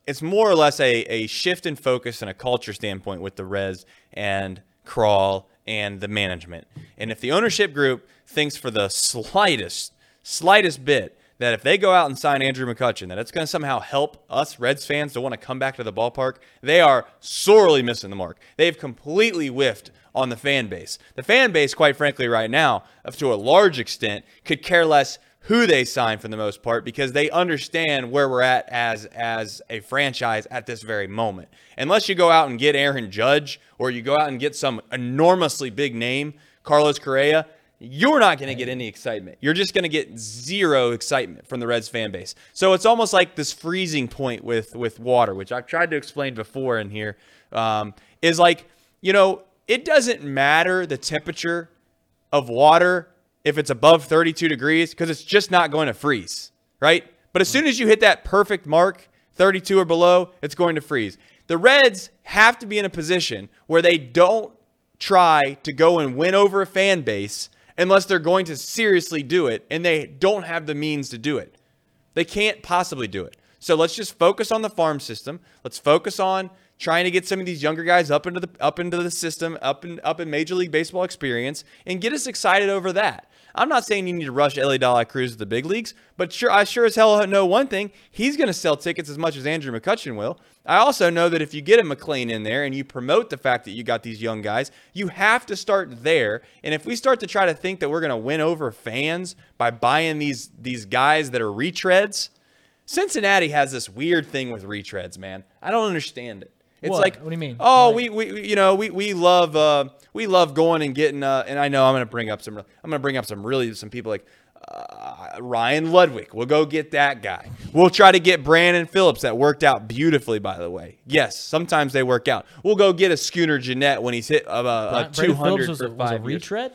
it's more or less a, a shift in focus and a culture standpoint with the Res and Krall and the management. And if the ownership group thinks for the slightest, slightest bit that if they go out and sign Andrew McCutchen, that it's going to somehow help us Reds fans to want to come back to the ballpark, they are sorely missing the mark. They've completely whiffed on the fan base. The fan base, quite frankly, right now, to a large extent, could care less who they sign for the most part because they understand where we're at as as a franchise at this very moment. Unless you go out and get Aaron Judge or you go out and get some enormously big name, Carlos Correa, you're not going to get any excitement. You're just going to get zero excitement from the Reds fan base. So it's almost like this freezing point with with water, which I've tried to explain before in here, um, is like you know it doesn't matter the temperature of water if it's above 32 degrees because it's just not going to freeze, right? But as soon as you hit that perfect mark, 32 or below, it's going to freeze. The Reds have to be in a position where they don't try to go and win over a fan base unless they're going to seriously do it and they don't have the means to do it. They can't possibly do it. So let's just focus on the farm system. Let's focus on trying to get some of these younger guys up into the up into the system, up in up in Major League Baseball experience, and get us excited over that. I'm not saying you need to rush Elly De La Cruz to the big leagues, but sure, I sure as hell know one thing: he's going to sell tickets as much as Andrew McCutchen will. I also know that if you get a McLain in there and you promote the fact that you got these young guys, you have to start there. And if we start to try to think that we're going to win over fans by buying these these guys that are retreads, Cincinnati has this weird thing with retreads, man. I don't understand it. It's What? like, What do you mean? Oh, Like- we, we, you know, we, we love, uh, we love going and getting, uh, and I know I'm going to bring up some, I'm to bring up some really, some people like, uh, Ryan Ludwick. We'll go get that guy. We'll try to get Brandon Phillips. That worked out beautifully, by the way. Yes, sometimes they work out. We'll go get a Scooter Gennett when he's hit uh, a Brandon 200 Phillips was for a, was a five years. retread.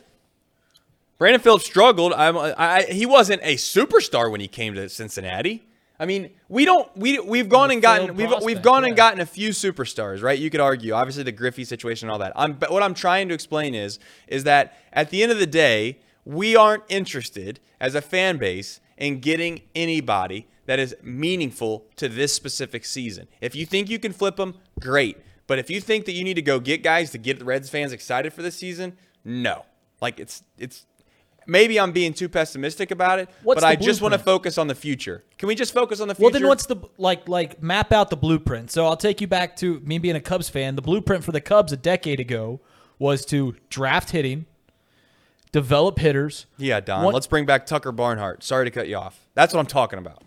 Brandon Phillips struggled. I'm, I, he wasn't a superstar when he came to Cincinnati. I mean, we don't we we've gone and gotten we've we've gone and gotten a few superstars, right? You could argue, obviously, the Griffey situation and all that. I'm but what I'm trying to explain is is that at the end of the day, we aren't interested as a fan base in getting anybody that is meaningful to this specific season. If you think you can flip them, great. But if you think that you need to go get guys to get the Reds fans excited for this season, no. Like it's it's maybe I'm being too pessimistic about it, What's but I just want to focus on the future. Can we just focus on the future? Well, then what's the like like map out the blueprint? So I'll take you back to me being a Cubs fan. The blueprint for the Cubs a decade ago was to draft hitting, develop hitters. Yeah, Don. One- Let's bring back Tucker Barnhart. Sorry to cut you off. That's what I'm talking about.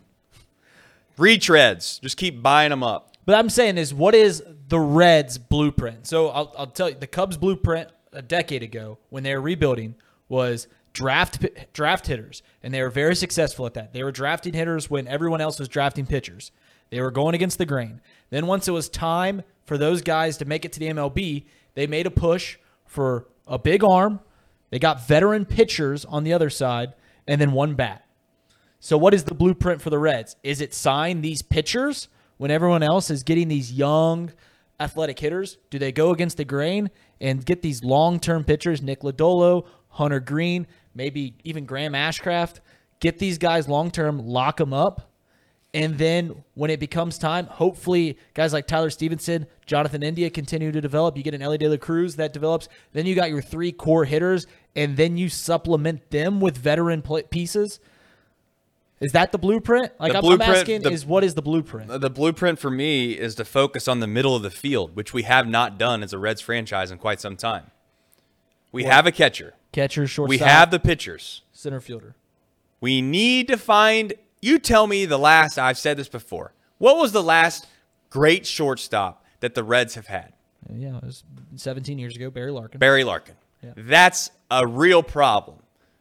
Retreads. Just keep buying them up. But I'm saying is what is the Reds blueprint? So I'll, I'll tell you the Cubs blueprint a decade ago when they were rebuilding was draft draft hitters, and they were very successful at that. They were drafting hitters when everyone else was drafting pitchers. They were going against the grain. Then once it was time for those guys to make it to the MLB, they made a push for a big arm. They got veteran pitchers on the other side, and then one bat. So what is the blueprint for the Reds? Is it sign these pitchers when everyone else is getting these young athletic hitters? Do they go against the grain and get these long-term pitchers, Nick Lodolo, Hunter Greene, maybe even Graham Ashcraft, get these guys long-term, lock them up, and then when it becomes time, hopefully guys like Tyler Stephenson, Jonathan India continue to develop. You get an Elly De La Cruz that develops. Then you got your three core hitters, and then you supplement them with veteran pieces. Is that the blueprint? Like The I'm, blueprint- I'm asking, the- is what is the blueprint? The blueprint for me is to focus on the middle of the field, which we have not done as a Reds franchise in quite some time. We have a catcher. Catcher, shortstop, We have the pitchers. center fielder. We need to find. You tell me the last. I've said this before. What was the last great shortstop that the Reds have had? Yeah, it was 17 years ago. Barry Larkin. Barry Larkin. That's a real problem.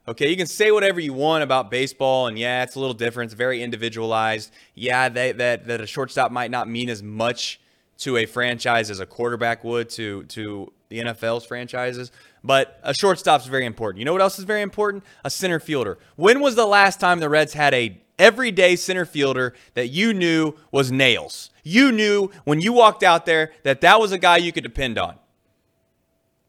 Okay, you can say whatever you want about baseball, and yeah, it's a little different. It's very individualized. Yeah, they, that that a shortstop might not mean as much to a franchise as a quarterback would to to the NFL's franchises, but a shortstop's very important. You know what else is very important? A center fielder. When was the last time the Reds had a everyday center fielder that you knew was nails? You knew when you walked out there that that was a guy you could depend on.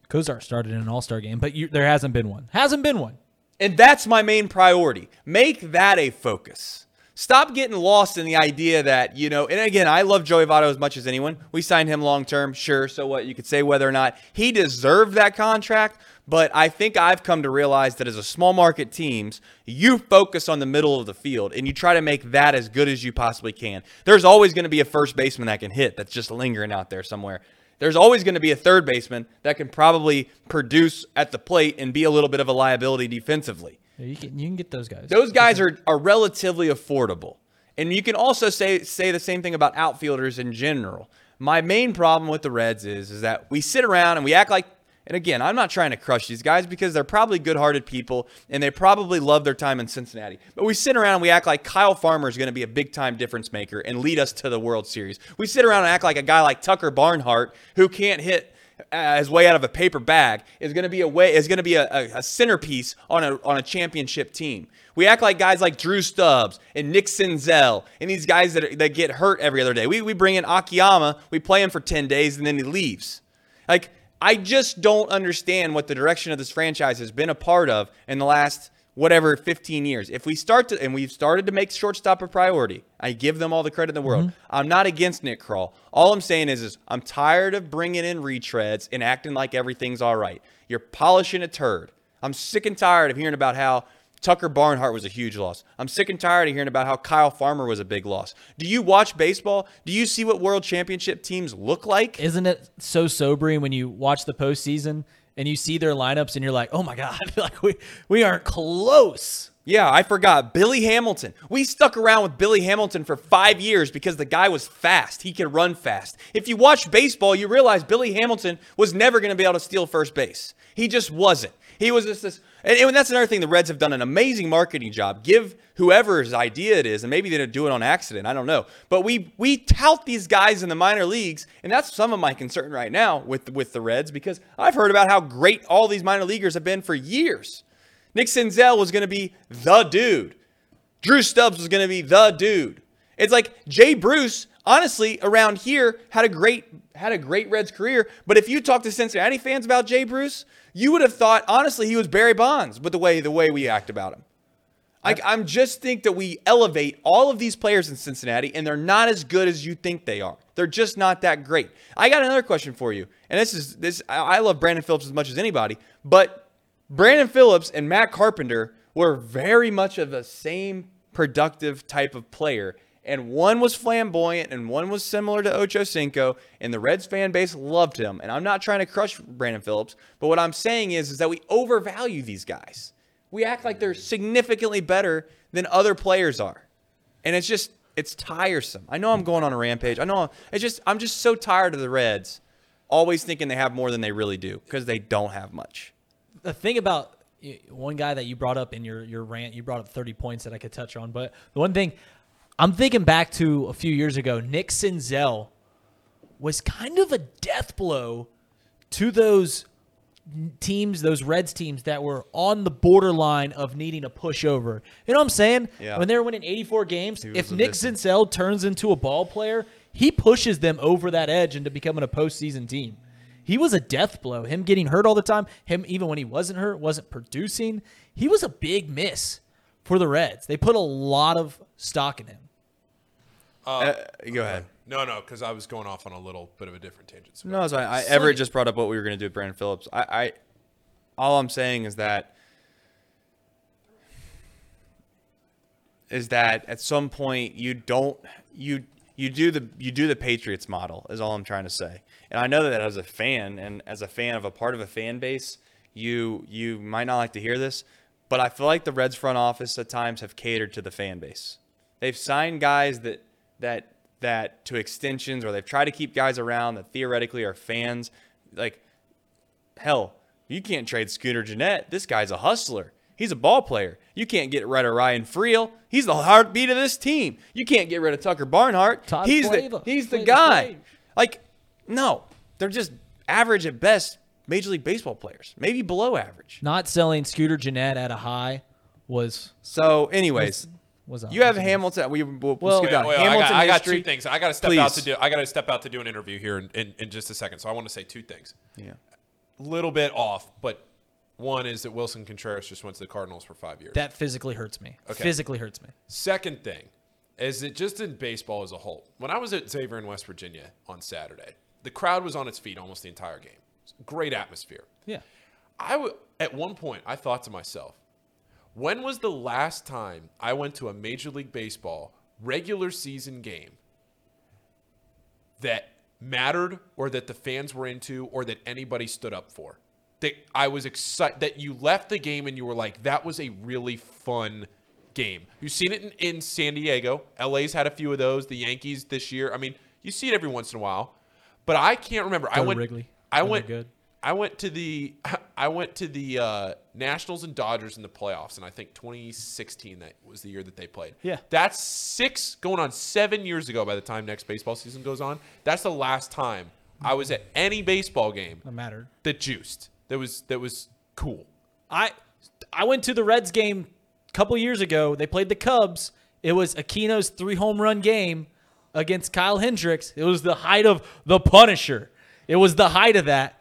Cozart started in an All Star game, but you, there hasn't been one. Hasn't been one. And that's my main priority. Make that a focus. Stop getting lost in the idea that, you know, and again, I love Joey Votto as much as anyone. We signed him long term, sure. So what? You could say whether or not he deserved that contract, but I think I've come to realize that as a small market teams, you focus on the middle of the field and you try to make that as good as you possibly can. There's always going to be a first baseman that can hit that's just lingering out there somewhere. There's always going to be a third baseman that can probably produce at the plate and be a little bit of a liability defensively. Yeah, You can, you can get those guys. Those guys are, are relatively affordable. And you can also say say the same thing about outfielders in general. My main problem with the Reds is is that we sit around and we act like and again, I'm not trying to crush these guys because they're probably good-hearted people and they probably love their time in Cincinnati. But we sit around and we act like Kyle Farmer is going to be a big-time difference maker and lead us to the World Series. We sit around and act like a guy like Tucker Barnhart who can't hit uh, his way out of a paper bag is going to be a way is going to be a, a, a centerpiece on a on a championship team. We act like guys like Drew Stubbs and Nick Senzel and these guys that are, that get hurt every other day. We we bring in Akiyama, we play him for ten days and then he leaves. Like I just don't understand what the direction of this franchise has been a part of in the last whatever 15 years. If we start to and we've started to make shortstop a priority, I give them all the credit in the world. Mm-hmm. I'm not against Nick Krall. All I'm saying is, is I'm tired of bringing in retreads and acting like everything's all right. You're polishing a turd. I'm sick and tired of hearing about how Tucker Barnhart was a huge loss. I'm sick and tired of hearing about how Kyle Farmer was a big loss. Do you watch baseball? Do you see what world championship teams look like? Isn't it so sobering when you watch the postseason and you see their lineups and you're like, oh my god, <laughs> like we we aren't close. Yeah, I forgot. Billy Hamilton. We stuck around with Billy Hamilton for five years because the guy was fast. He could run fast. If you watch baseball, you realize Billy Hamilton was never going to be able to steal first base. He just wasn't. He was just this. And, and that's another thing the Reds have done an amazing marketing job. Give whoever's idea it is, and maybe they didn't do it on accident. I don't know. But we we tout these guys in the minor leagues, and that's some of my concern right now with with the Reds because I've heard about how great all these minor leaguers have been for years. Nick Senzel was going to be the dude. Drew Stubbs was going to be the dude. It's like Jay Bruce, honestly, around here had a great had a great Reds career. But if you talk to Cincinnati fans about Jay Bruce, you would have thought honestly he was Barry Bonds. But the way the way we act about him, I, I'm just think that we elevate all of these players in Cincinnati, and they're not as good as you think they are. They're just not that great. I got another question for you, and this is this. I I love Brandon Phillips as much as anybody, but Brandon Phillips and Matt Carpenter were very much of the same productive type of player. And one was flamboyant and one was similar to Ocho Cinco, and the Reds fan base loved him. And I'm not trying to crush Brandon Phillips, but what I'm saying is, is that we overvalue these guys. We act like they're significantly better than other players are. And it's just it's tiresome. I know I'm going on a rampage. I know it's just I'm just so tired of the Reds always thinking they have more than they really do because they don't have much. the thing about one guy that you brought up in your your rant, you brought up 30 points that I could touch on, but the one thing I'm thinking back to a few years ago. Nick Senzel was kind of a death blow to those teams, those Reds teams that were on the borderline of needing a pushover. You know what I'm saying? Yeah. When they were winning 84 games, if Nick distant- Senzel turns into a ball player, he pushes them over that edge into becoming a postseason team. He was a death blow. Him getting hurt all the time, him even when he wasn't hurt, wasn't producing. He was a big miss for the Reds. They put a lot of stock in him. Uh, go ahead. No, no, because I was going off on a little bit of a different tangent. So No, it's fine. I, Everett just brought up what we were going to do with Brandon Phillips. I, I, all I'm saying is that, is that at some point you don't you you do the you do the Patriots model is all I'm trying to say. And I know that as a fan and as a fan of a part of a fan base, you you might not like to hear this, but I feel like the Reds front office at times have catered to the fan base. They've signed guys that that that to extensions or they've tried to keep guys around that theoretically are fans. Like hell, you can't trade Scooter Gennett. This guy's a hustler. He's a ball player. You can't get rid of Ryan Freel. He's the heartbeat of this team. You can't get rid of Tucker Barnhart. Todd he's Flavor. the he's the Flavor guy. Like, no, they're just average at best. Major League Baseball players, maybe below average. Not selling Scooter Gennett at a high was So, anyways, was you have Hamilton. We will we'll Well, skip Wait, down. wait, I, Hamilton got, I got two things. I got to step out to do. I got to step out to do an interview here in, in, in just a second. So I want to say two things. Yeah. Little bit off, but one is that Willson Contreras just went to the Cardinals for five years. that physically hurts me. Okay. Physically hurts me. Second thing is that just in baseball as a whole, when I was at Xavier in West Virginia on Saturday, the crowd was on its feet almost the entire game. Great atmosphere. Yeah. I w- at one point I thought to myself, when was the last time I went to a Major League Baseball regular season game that mattered or that the fans were into or that anybody stood up for? That I was excited that you left the game and you were like, that was a really fun game. You've seen it in, in San Diego. LA's had a few of those. The Yankees this year. I mean, you see it every once in a while. But I can't remember. I Go to went Wrigley I they're went good. I went to the <laughs> I went to the uh, Nationals and Dodgers in the playoffs, and I think 2016 that was the year that they played. Yeah. that's six going on seven years ago. By the time next baseball season goes on, that's the last time I was at any baseball game That mattered. that juiced. That was that was cool. I I went to the Reds game a couple years ago. They played the Cubs. It was Aquino's three home run game against Kyle Hendricks. It was the height of the Punisher. It was the height of that.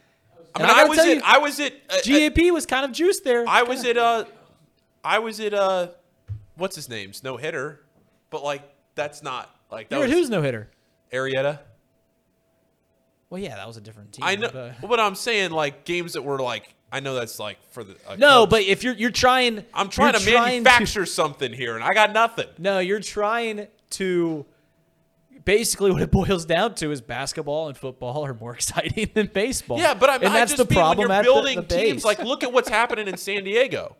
I mean, I, gotta was at you, I was at uh, GAP was kind of juiced there. I was at uh I was at uh what's his name's no hitter, but like that's not like that was who's no hitter? Arrieta. Well, yeah, that was a different team. I know, but- but I'm saying like games that were like I know that's like for the uh, No, Cubs. but if you're you're trying, I'm trying you're to manufacture something here, and I got nothing. no, you're trying to. Basically, what it <laughs> boils down to is basketball and football are more <laughs> exciting than baseball. Yeah, but I'm and I that's just the mean problem when you're building the teams. base. Like, look at what's <laughs> happening in San Diego.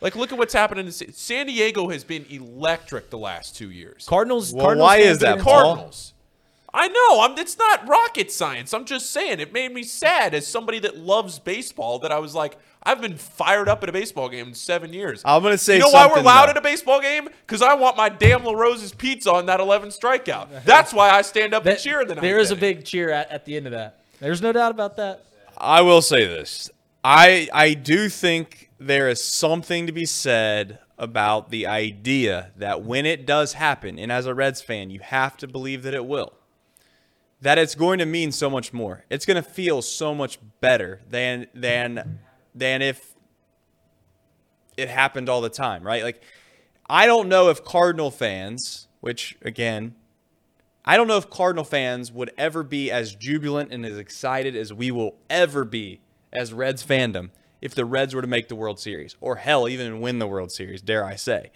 Like, look at what's happening in San Diego has been electric the last two years. Cardinals. Well, Cardinals why is that, get Paul? Cardinals. I know. I'm. It's not rocket science. I'm just saying. It made me sad as somebody that loves baseball. That I was like, I've been fired up at a baseball game in seven years. I'm gonna say You know why we're loud though. at a baseball game? Because I want my damn La Rosa's pizza on that 11 strikeout. <laughs> That's why I stand up That- and cheer in the ninth there is a big cheer at, at the end of that. There's no doubt about that. I will say this. I I do think there is something to be said about the idea that when it does happen, and as a Reds fan, you have to believe that it will. That it's going to mean so much more. It's going to feel so much better than than than if it happened all the time, right? Like I don't know if Cardinal fans, which again, I don't know if Cardinal fans would ever be as jubilant and as excited as we will ever be as Reds fandom if the Reds were to make the World Series, or hell, even win the World Series, dare I say.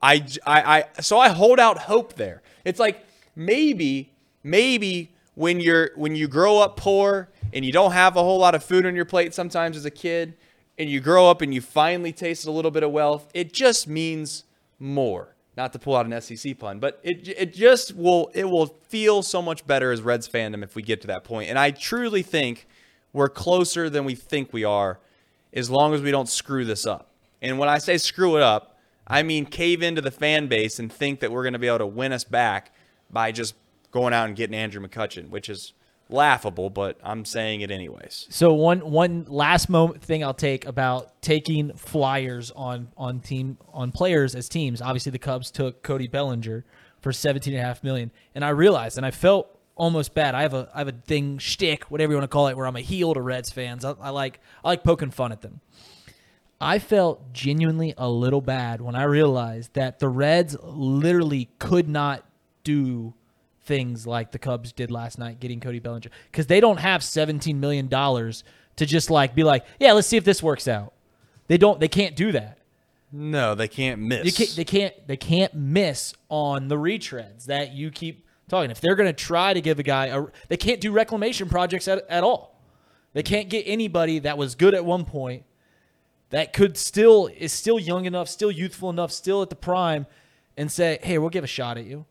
I, I, I so I hold out hope there. It's like maybe, maybe when you're when you grow up poor and you don't have a whole lot of food on your plate sometimes as a kid, and you grow up and you finally taste a little bit of wealth, it just means more. Not to pull out an SEC pun, but it it just will it will feel so much better as Reds fandom if we get to that point. And I truly think we're closer than we think we are, as long as we don't screw this up. And when I say screw it up, I mean cave into the fan base and think that we're going to be able to win us back by just going out and getting Andrew McCutchen, which is laughable, but I'm saying it anyways. So one one last moment thing I'll take about taking flyers on on team on players as teams. Obviously, the Cubs took Cody Bellinger for seventeen and a half million, and I realized and I felt almost bad. I have a I have a thing shtick, whatever you want to call it, where I'm a heel to Reds fans. I, I like I like poking fun at them. I felt genuinely a little bad when I realized that the Reds literally could not do things like the Cubs did last night, getting Cody Bellinger, because they don't have seventeen million dollars to just like be like, yeah, let's see if this works out. They don't. They can't do that. No, they can't miss. You can't, they can't. They can't miss on the retreads that you keep talking. If they're going to try to give a guy, a, they can't do reclamation projects at, at all. They can't get anybody that was good at one point that could still is still young enough, still youthful enough, still at the prime, and say, "Hey, we'll give a shot at you."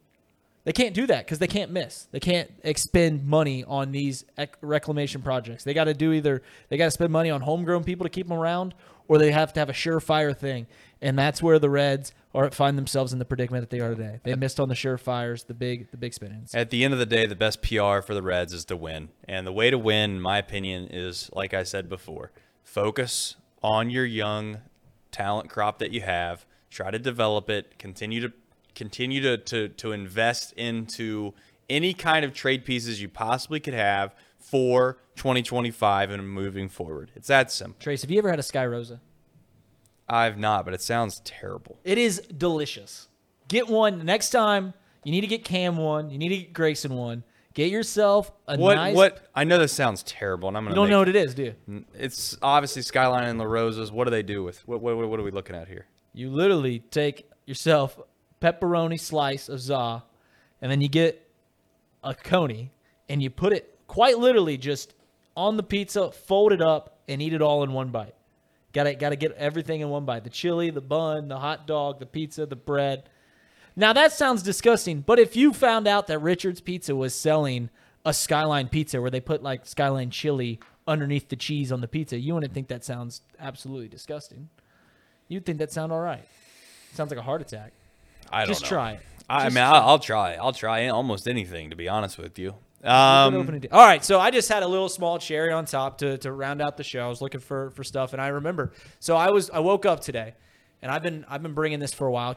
They can't do that because they can't miss. They can't expend money on these ec- reclamation projects. They got to do either they got to spend money on homegrown people to keep them around, or they have to have a surefire thing. And that's where the Reds are find themselves in the predicament that they are today. They missed on the surefires, the big the big spin-ins. At the end of the day, the best PR for the Reds is to win. And the way to win, in my opinion, is like I said before focus on your young talent crop that you have, try to develop it, continue to continue to, to, to invest into any kind of trade pieces you possibly could have for 2025 and moving forward. It's that simple. Trace, have you ever had a Sky Rosa? I've not, but it sounds terrible. It is delicious. Get one next time. You need to get Cam one. You need to get Grayson one. Get yourself a What nice. what I know this sounds terrible, and I'm gonna You don't make- know what it is, do you? It's obviously Skyline and La Rosas. What do they do with what? What, what are we looking at here? You literally take yourself pepperoni slice of za, and then you get a coney, and you put it quite literally just on the pizza, fold it up, and eat it all in one bite. Got to got to get everything in one bite: the chili, the bun, the hot dog, the pizza, the bread. Now that sounds disgusting, but if you found out that Richard's Pizza was selling a Skyline pizza where they put like Skyline chili underneath the cheese on the pizza, you wouldn't think that sounds absolutely disgusting. You'd think that sound all right. Sounds like a heart attack. I don't Just know. try it. I mean, try I'll, I'll try. I'll try almost anything to be honest with you. Um. All right, so I just had a little small cherry on top to, to round out the show. I was looking for, for stuff, and I remember. So I was I woke up today, and I've been I've been bringing this for a while.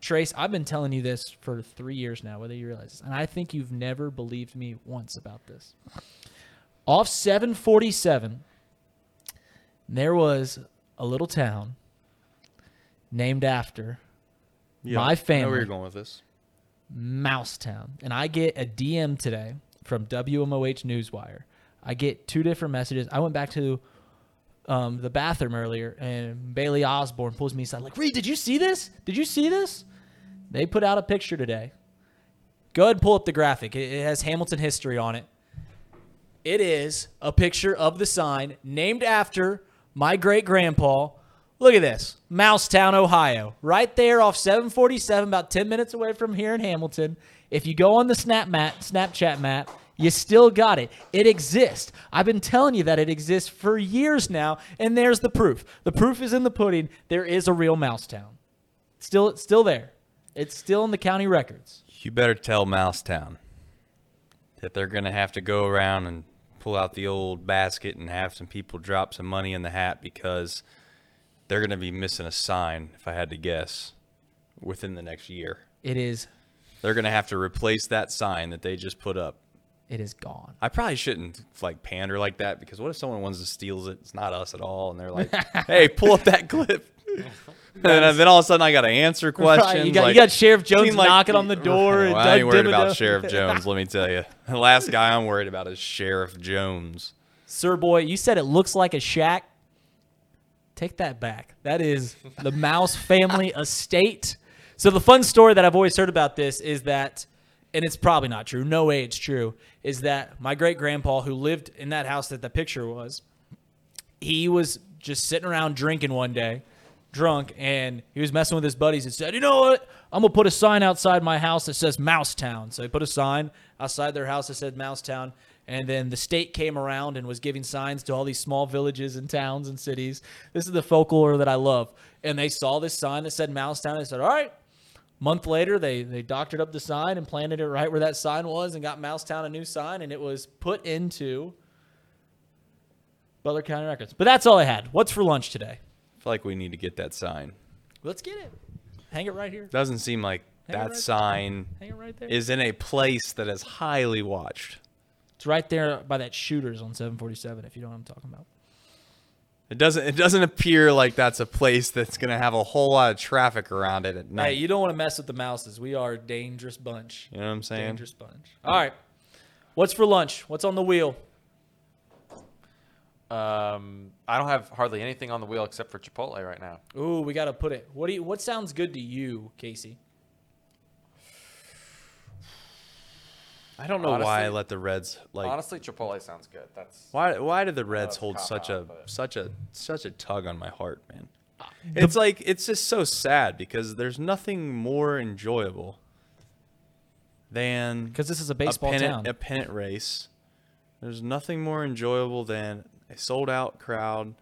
Trace, I've been telling you this for three years now, whether you realize this, and I think you've never believed me once about this. Off 747, there was a little town named after yeah, my I know where you're going with this. Mousetown. And I get a DM today from WMOH Newswire. I get two different messages. I went back to um, the bathroom earlier, and Bailey Osborne pulls me aside, like, Reid, did you see this? Did you see this? They put out a picture today. Go ahead and pull up the graphic. It, it has Hamilton history on it. It is a picture of the sign named after my great grandpa. Look at this Mousetown, Ohio. Right there off 747, about 10 minutes away from here in Hamilton. If you go on the Snap map, Snapchat map, you still got it. It exists. I've been telling you that it exists for years now, and there's the proof. The proof is in the pudding. There is a real Mousetown. Still, it's still there. It's still in the county records. You better tell Mousetown that they're gonna have to go around and pull out the old basket and have some people drop some money in the hat because they're gonna be missing a sign. If I had to guess, within the next year, It is. they're gonna have to replace that sign that they just put up. It is gone. I probably shouldn't like pander like that because what if someone wants to steals it? It's not us at all, and they're like, <laughs> "Hey, pull up that clip." <laughs> and then, all of a sudden, I got to answer questions. Right, you got like- you got Sheriff Jones like- knocking on the door. <laughs> and Well, I ain't worried about Sheriff Jones. Let me tell you, the last guy I'm worried about is Sheriff Jones. Sir boy, you said it looks like a shack. Take that back. That is the Mouse family <laughs> estate. So the fun story that I've always heard about this is that, and it's probably not true. No way it's true. Is that my great grandpa who lived in that house that the picture was? He was just sitting around drinking one day, drunk, and he was messing with his buddies and said, "You know what? I'm gonna put a sign outside my house that says Mouse Town." So he put a sign outside their house that said Mousetown, And then the state came around and was giving signs to all these small villages and towns and cities. This is the folklore that I love. And they saw this sign that said Mousetown. They said, "All right." Month later, they they doctored up the sign and planted it right where that sign was, and got Mousetown a new sign, and it was put into Butler County Records. But that's all I had. What's for lunch today? I feel like we need to get that sign. Let's get it. Hang it right here. Doesn't seem like Hang that right- sign right there. is in a place that is highly watched. It's right there by that shooters on 747. If you know what I'm talking about. It doesn't. It doesn't appear like that's a place that's gonna have a whole lot of traffic around it at night. Hey, you don't want to mess with the mouses. We are a dangerous bunch. you know what I'm saying? Dangerous bunch. All right. What's for lunch? What's on the wheel? Um, I don't have hardly anything on the wheel except for Chipotle right now. Ooh, we got to put it. What do you? What sounds good to you, Casey? I don't know why I let the Reds like. Honestly, Chipotle sounds good. That's Why? Why do the Reds hold such out, a but- such a such a tug on my heart, man? It's like it's just so sad because there's nothing more enjoyable than Because this is a baseball a pennant, town. a pennant race. There's nothing more enjoyable than a sold out crowd,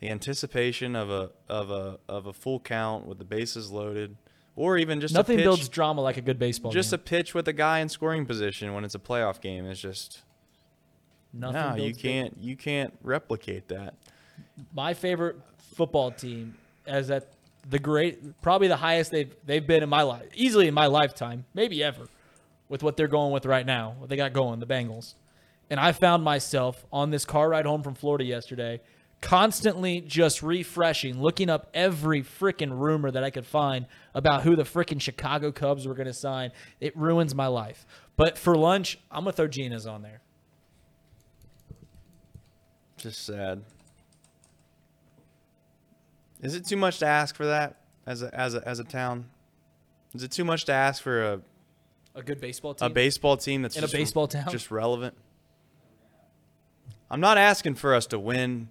the anticipation of a of a of a full count with the bases loaded, or even just Nothing a pitch, builds drama like a good baseball just game. a pitch with a guy in scoring position when it's a playoff game. is just Nothing no, you can't you can't replicate that. my favorite football team as at the great probably the highest they've they've been in my life easily in my lifetime maybe ever with what they're going with right now what they got going the Bengals and I found myself on this car ride home from Florida yesterday constantly just refreshing looking up every freaking rumor that I could find about who the freaking Chicago Cubs were going to sign it ruins my life but for lunch I'm gonna throw Gina's on there Just sad. Is it too much to ask for that as a as a as a town? Is it too much to ask for a, a good baseball team a baseball team that's In a baseball town? just relevant? I'm not asking for us to win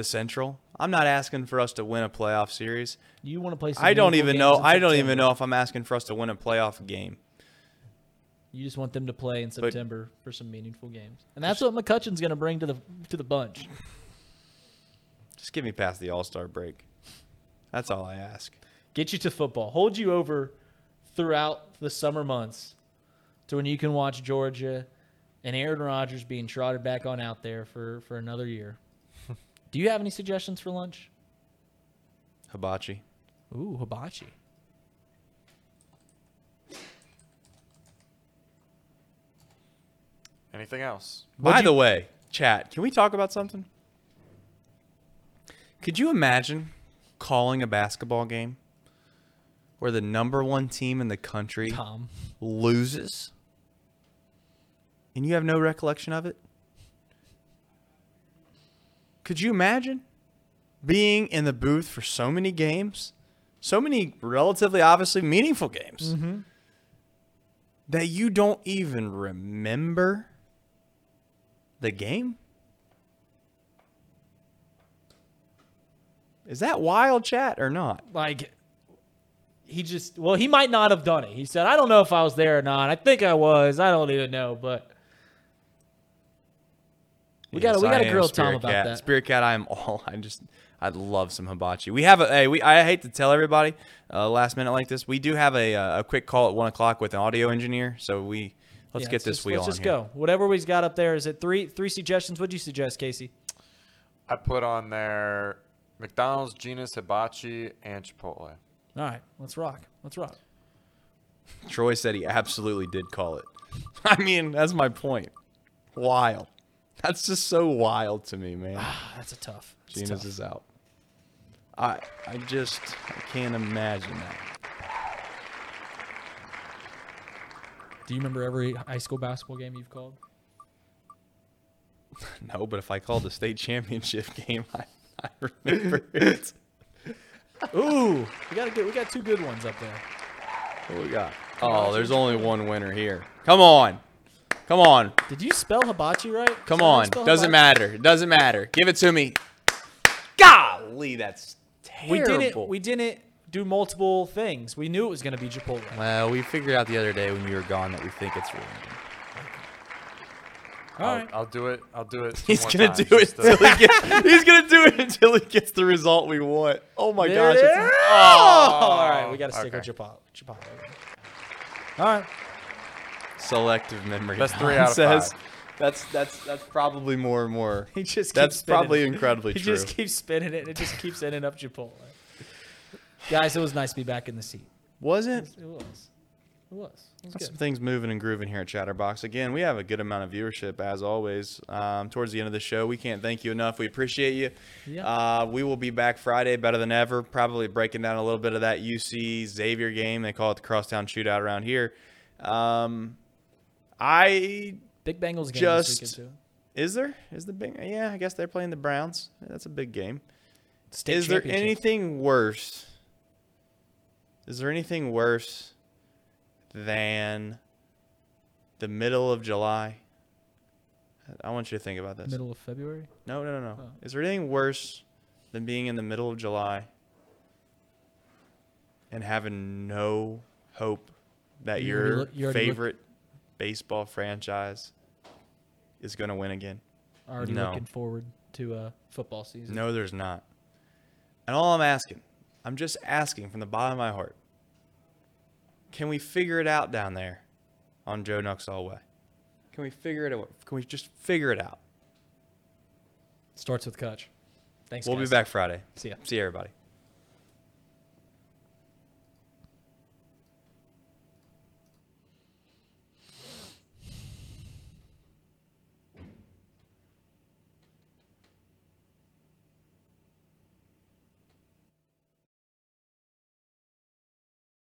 the Central. I'm not asking for us to win a playoff series. you want to play some I don't even know. I don't even know if I'm asking for us to win a playoff game. You just want them to play in September for some meaningful games, and that's what McCutchen's going to bring to the to the bunch. Just get me past the All Star break. That's all I ask. Get you to football, hold you over throughout the summer months, to when you can watch Georgia and Aaron Rodgers being trotted back on out there for for another year. Do you have any suggestions for lunch? Hibachi. Ooh, hibachi. anything else. By the way, chat, can we talk about something? Could you imagine calling a basketball game where the number one team in the country Tom. loses and you have no recollection of it? Could you imagine being in the booth for so many games, so many relatively obviously meaningful games, mm-hmm. that you don't even remember the game? Is that wild chat or not? like he just well he might not have done it. He said i don't know if i was there or not. I think i was. I don't even know. But we gotta we I gotta am grill tom about Cat. that Spirit Cat, I am all. <laughs> I just, I'd love some hibachi. We have a. Hey, we. I hate to tell everybody, uh, last minute like this. We do have a uh, a quick call at one o'clock with an audio engineer. So we let's Yeah, get this just, wheel let's on just here. go whatever we've got up there is it three three suggestions what'd you suggest casey I put on there McDonald's, Genus, Hibachi, and Chipotle. all right let's rock let's rock Troy said he absolutely did call it. <laughs> I mean, that's my point. Wild. <laughs> That's just so wild to me, man. Ah, that's a tough that's Gina's tough. is out. I I just I can't imagine that. do you remember every high school basketball game you've called <laughs> No, but if I called the state championship <laughs> game, I, I remember it. ooh we got a good we got two good ones up there What we got? Oh, there's only one winner here. Come on. Come on. did you spell hibachi right Come on. Doesn't hibachi? matter. It doesn't matter. Give it to me. Golly, that's terrible. we terrible. didn't we didn't do multiple things we knew it was going to be chipotle Well, we figured out the other day when you were gone that we think it's real. All I'll, right. I'll do it. I'll do it. <laughs> He's gonna times do it to- until he gets. <laughs> He's gonna do it until he gets the result we want. Oh my There gosh! it's- Oh, all right, we got to stick okay. with Chipotle. Chipotle. All right. Selective memory. That's three Alan out of says. five. That's that's that's probably more and more. He just keeps That's spinning probably it. incredibly He true. He just keeps spinning it. and It just keeps ending up Chipotle. Guys, it was nice to be back in the seat. Wasn't It was. It was. It was some things moving and grooving here at Chatterbox. Again, we have a good amount of viewership as always. Um, towards the end of the show, we can't thank you enough. We appreciate you. Yeah. Uh, we will be back Friday, better than ever. Probably breaking down a little bit of that UC Xavier game. They call it the Crosstown Shootout around here. Um, I Big Bengals game Just- this weekend too. is there is the big yeah. I guess they're playing the Browns. That's a big game. State is there anything worse? Is there anything worse than the middle of July? I want you to think about this. middle of February? No, no, no, no. Oh. Is there anything worse than being in the middle of July and having no hope that You your look- you already look- favorite baseball franchise is going to win again? Already No. looking forward to uh, football season. No, there's not. And all I'm asking, I'm just asking from the bottom of my heart, can we figure it out down there on Joe Nuxhall Way? Can we figure it out? Can we just figure it out? Starts with Kutch. Thanks. We'll guys. be back Friday. See ya. See you, everybody.